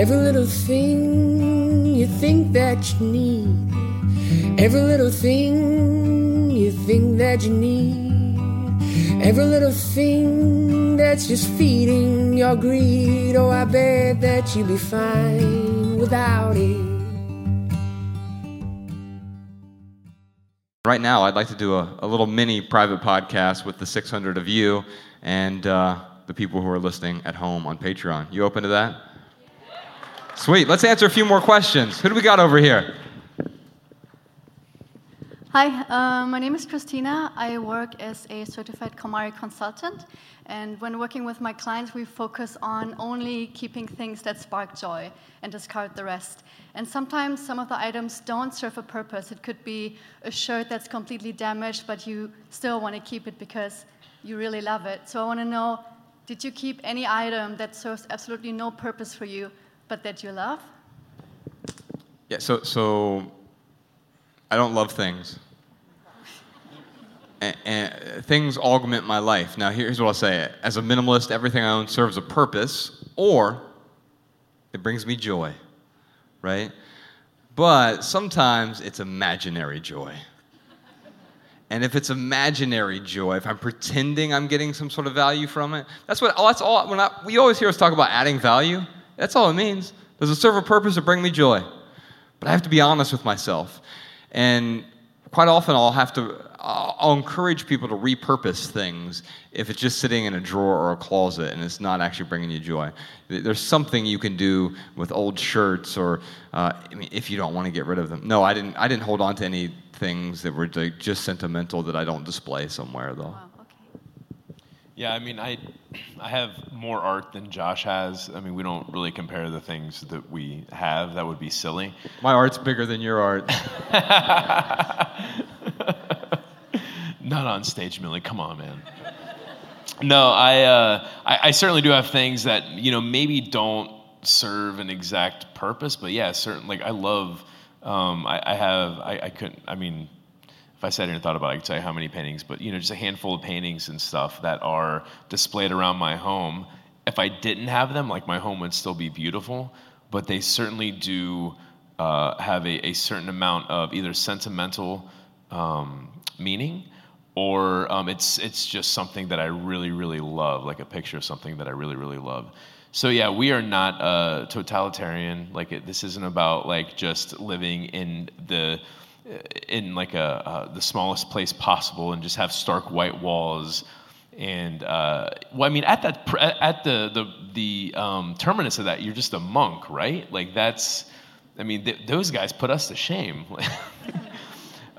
Every little thing you think that you need. Every little thing you think that you need. Every little thing that's just feeding your greed. Oh, I bet that you'd be fine without it. Right now, I'd like to do a, a little mini private podcast with the 600 of you and uh, the people who are listening at home on Patreon. You open to that? Sweet. Let's answer a few more questions. Who do we got over here? Hi, uh, my name is Christina. I work as a certified KonMari consultant. And when working with my clients, we focus on only keeping things that spark joy and discard the rest. And sometimes some of the items don't serve a purpose. It could be a shirt that's completely damaged, but you still want to keep it because you really love it. So I want to know did you keep any item that serves absolutely no purpose for you, but that you love? Yeah, so, so I don't love things. And, and, things augment my life. Now, here's what I'll say as a minimalist, everything I own serves a purpose, or it brings me joy, right? But sometimes it's imaginary joy. And if it's imaginary joy, if I'm pretending I'm getting some sort of value from it, that's what oh, that's all. When I, we always hear us talk about adding value. That's all it means. Does it serve a purpose or bring me joy? But I have to be honest with myself, and quite often I'll have to. I'll encourage people to repurpose things if it's just sitting in a drawer or a closet and it's not actually bringing you joy. There's something you can do with old shirts, or uh, I mean, if you don't want to get rid of them. No, I didn't. I didn't hold on to any things that were just sentimental that I don't display somewhere though. Wow, okay. Yeah, I mean, I, I have more art than Josh has. I mean, we don't really compare the things that we have. That would be silly. My art's bigger than your art. Not on stage, Millie. Come on, man. No, I, uh, I, I certainly do have things that you know maybe don't serve an exact purpose, but yeah, certain like I love. Um, I, I have. I, I couldn't. I mean, if I sat here and thought about it, I could tell you how many paintings, but you know, just a handful of paintings and stuff that are displayed around my home. If I didn't have them, like my home would still be beautiful, but they certainly do uh, have a, a, certain amount of either sentimental um, meaning or um, it's it's just something that I really really love, like a picture of something that I really really love. So yeah, we are not uh, totalitarian. Like it, this isn't about like just living in the in like a uh, the smallest place possible and just have stark white walls. And uh, well, I mean, at that at the the the um, terminus of that, you're just a monk, right? Like that's, I mean, th- those guys put us to shame.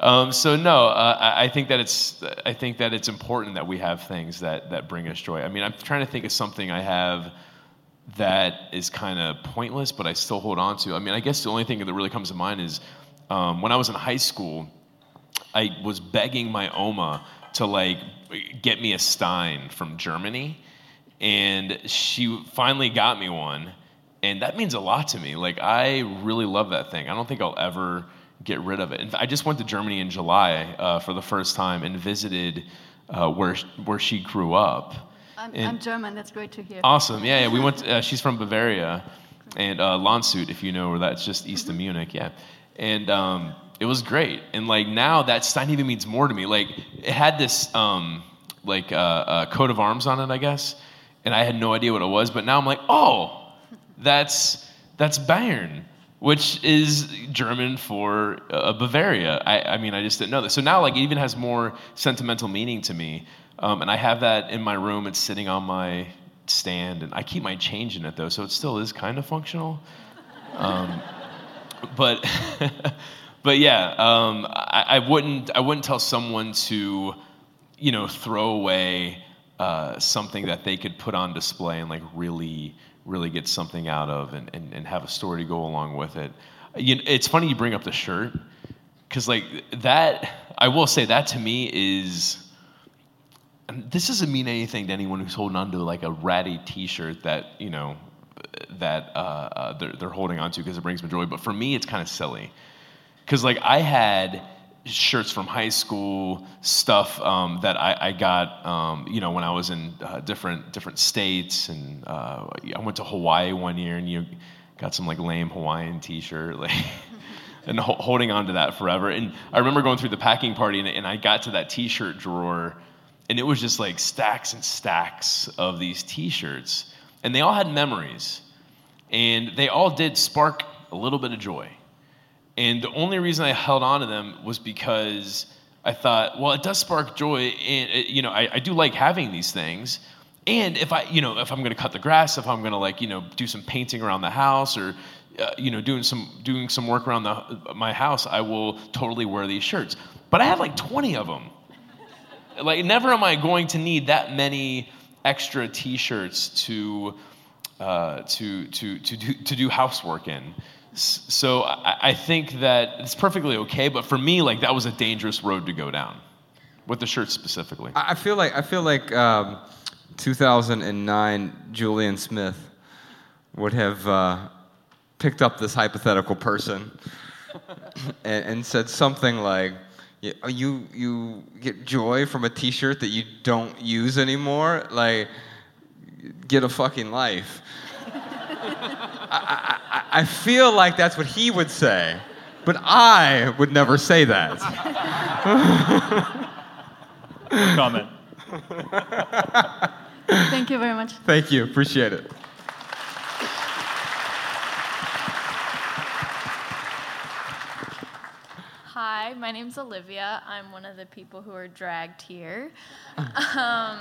Um, so no, uh, I, I think that it's I think that it's important that we have things that that bring us joy. I mean, I'm trying to think of something I have that is kind of pointless, but I still hold on to. I mean, I guess the only thing that really comes to mind is um, when I was in high school, I was begging my Oma to like get me a Stein from Germany, and she finally got me one, and that means a lot to me. Like I really love that thing. I don't think I'll ever get rid of it. And I just went to Germany in July uh, for the first time and visited uh, where where she grew up. I'm, I'm, German. That's great to hear. Awesome. Yeah, yeah. We went. To, uh, she's from Bavaria, and uh, Landshut, if you know where that's just east of Munich. Yeah, and um, it was great. And like now, that Stein even means more to me. Like it had this um, like uh, uh, coat of arms on it, I guess, and I had no idea what it was. But now I'm like, oh, that's that's Bayern which is German for uh, Bavaria. I, I, mean, I just didn't know that. So now, like, it even has more sentimental meaning to me. Um, and I have that in my room. It's sitting on my stand, and I keep my change in it though, so it still is kind of functional. Um, but, but yeah, um, I, I, wouldn't. I wouldn't tell someone to, you know, throw away uh, something that they could put on display and like really really get something out of and, and, and have a story to go along with it. You know, it's funny you bring up the shirt because like that, I will say that to me is. This doesn't mean anything to anyone who's holding on to like a ratty T-shirt that you know that uh, uh, they're, they're holding on to because it brings me joy. But for me, it's kind of silly because like I had shirts from high school, stuff um, that I, I got, um, you know, when I was in uh, different different states, and uh, I went to Hawaii one year, and you got some like lame Hawaiian T-shirt, like, and ho- holding on to that forever. And I remember going through the packing party, and, and I got to that T-shirt drawer, and it was just like stacks and stacks of these T-shirts, and they all had memories, and they all did spark a little bit of joy. And the only reason I held on to them was because I thought, well, it does spark joy, and it, you know, I, I do like having these things. And if I, you know, if I'm going to cut the grass, if I'm going to like, you know, do some painting around the house, or uh, you know, doing some doing some work around the, my house, I will totally wear these shirts. But I have like 20 of them. Like, never am I going to need that many extra T-shirts to uh, to to to do to do housework in. So I, I think that it's perfectly okay, but for me, like that was a dangerous road to go down, with the shirt specifically. I feel like I feel like um, 2009 Julien Smith would have uh, picked up this hypothetical person and, and said something like, "Yeah, oh, "You you get joy from a T-shirt that you don't use anymore? Like, get a fucking life." I, I, I feel like that's what he would say, but I would never say that. Comment. Thank you very much. Thank you. Appreciate it. Hi, my name's Olivia. I'm one of the people who are dragged here. Um,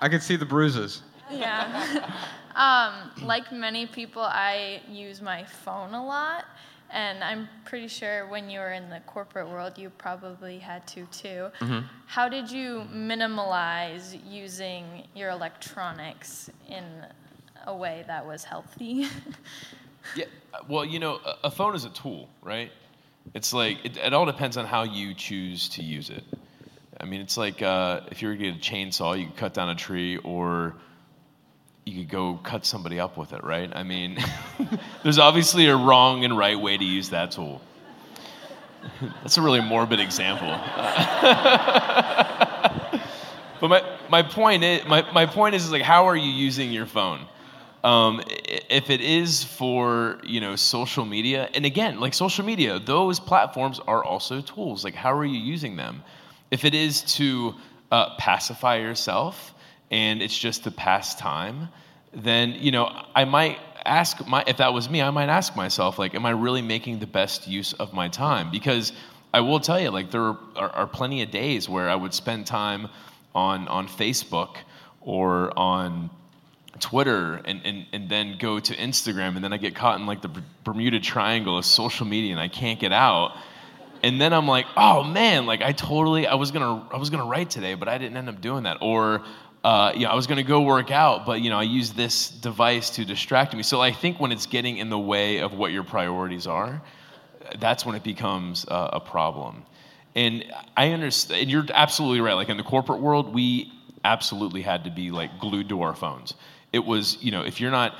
I can see the bruises. yeah. um, like many people, I use my phone a lot. And I'm pretty sure when you were in the corporate world, you probably had to too. How did you minimalize using your electronics in a way that was healthy? Yeah, well, you know, a, a phone is a tool, right? It's like it, it all depends on how you choose to use it. I mean, it's like uh, if you were to get a chainsaw, you could cut down a tree, or you could go cut somebody up with it, right? I mean, there's obviously a wrong and right way to use that tool. That's a really morbid example. but my, my point is my, my point is, is like how are you using your phone? Um, if it is for you know social media, and again, like social media, those platforms are also tools. Like how are you using them? If it is to uh, pacify yourself and it's just to pass time, then you know I might ask my if that was me, I might ask myself like, am I really making the best use of my time? Because I will tell you, like there are, are plenty of days where I would spend time on on Facebook or on Twitter and, and, and then go to Instagram and then I get caught in like the Bermuda Triangle of social media and I can't get out. And then I'm like, oh man, like I totally I was gonna I was gonna write today, but I didn't end up doing that. Or uh, yeah, I was gonna go work out, but you know I use this device to distract me. So I think when it's getting in the way of what your priorities are, that's when it becomes uh, a problem. And I understand, and you're absolutely right. Like in the corporate world, we absolutely had to be like glued to our phones. It was, you know, if you're not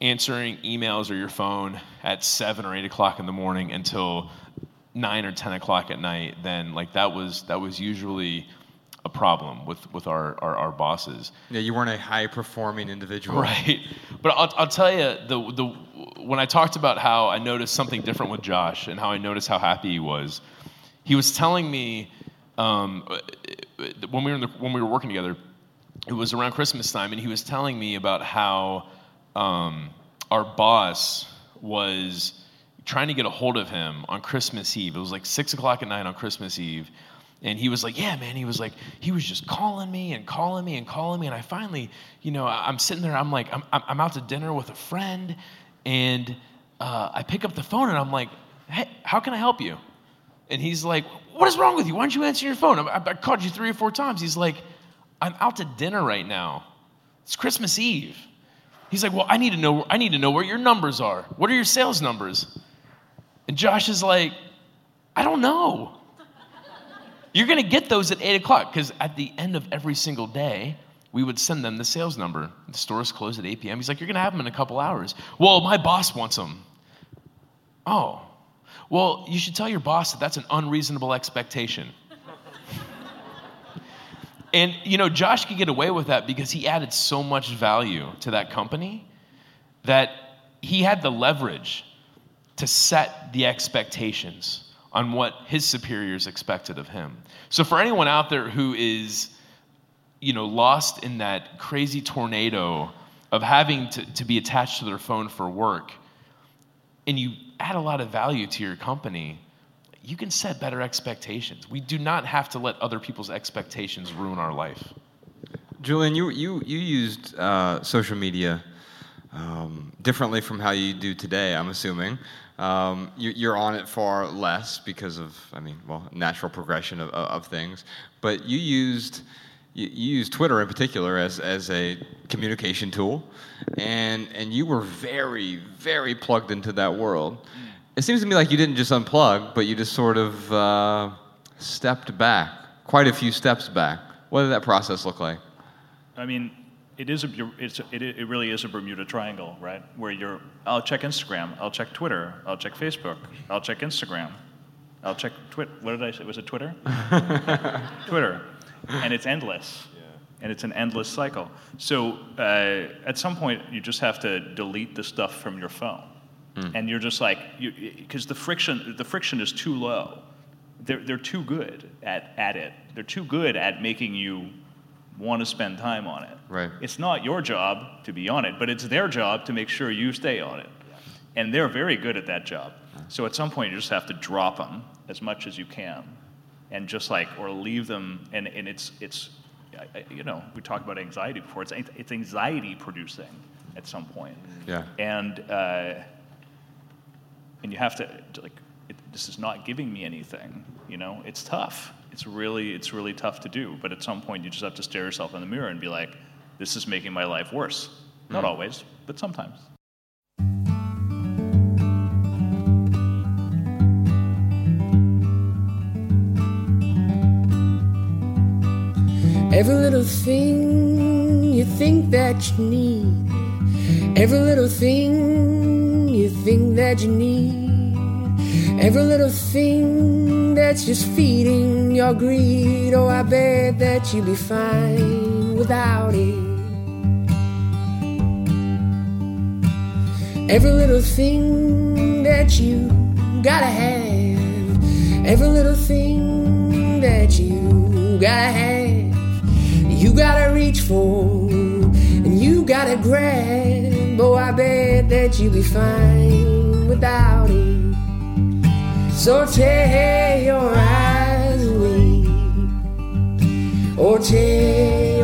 answering emails or your phone at seven or eight o'clock in the morning until nine or ten o'clock at night, then like that was that was usually a problem with with our our, our bosses. Yeah, you weren't a high performing individual. Right. But I'll, I'll tell you, the, the, when I talked about how I noticed something different with Josh and how I noticed how happy he was, he was telling me um, when, we were in the, when we were working together, it was around Christmas time, and he was telling me about how um, our boss was trying to get a hold of him on Christmas Eve. It was like six o'clock at night on Christmas Eve. And he was like, Yeah, man. He was like, he was just calling me and calling me and calling me. And I finally, you know, I'm sitting there, I'm like, I'm, I'm out to dinner with a friend. And uh, I pick up the phone and I'm like, Hey, how can I help you? And he's like, What is wrong with you? Why don't you answer your phone? I, I called you three or four times. He's like, I'm out to dinner right now. It's Christmas Eve. He's like, Well, I need to know, I need to know where your numbers are. What are your sales numbers? And Josh is like, I don't know. You're going to get those at 8 o'clock because at the end of every single day, we would send them the sales number. The stores close at 8 p.m. He's like, You're going to have them in a couple hours. Well, my boss wants them. Oh, well, you should tell your boss that that's an unreasonable expectation. And, you know, Josh could get away with that because he added so much value to that company that he had the leverage to set the expectations on what his superiors expected of him. So for anyone out there who is you know lost in that crazy tornado of having to, to be attached to their phone for work and you add a lot of value to your company you can set better expectations we do not have to let other people's expectations ruin our life Julien, you, you, you used uh, social media um, differently from how you do today, I'm assuming. Um, you, you're on it far less because of, I mean, well, natural progression of, of things. But you used, you used Twitter in particular as, as a communication tool, and, and you were very, very plugged into that world. It seems to me like you didn't just unplug, but you just sort of uh, stepped back, quite a few steps back. What did that process look like? I mean, it is a, it's a, it, it really is a Bermuda Triangle, right? Where you're, I'll check Instagram, I'll check Twitter, I'll check Facebook, I'll check Instagram, I'll check Twitter. What did I say? Was it Twitter? Twitter, and it's endless, and it's an endless cycle. So uh, at some point, you just have to delete the stuff from your phone, and you're just like, because the friction, the friction is too low. They're, they're too good at, at it. They're too good at making you want to spend time on it. Right. It's not your job to be on it, but it's their job to make sure you stay on it. And they're very good at that job. So at some point, you just have to drop them as much as you can, and just like or leave them. And, and it's it's, you know, we talked about anxiety before. It's it's anxiety producing at some point. Yeah. And uh, and you have to like it, this is not giving me anything. You know, it's tough. It's really it's really tough to do. But at some point, you just have to stare yourself in the mirror and be like, this is making my life worse. Not hmm. always, but sometimes. Every little thing you think that you need. Every little thing think that you need. Every little thing that's just feeding your greed. Oh, I bet that you'd be fine without it. Every little thing that you gotta have. Every little thing that you gotta have. You gotta reach for gotta grab. Oh, I bet that you'd be fine without it. So tear your eyes away, or tear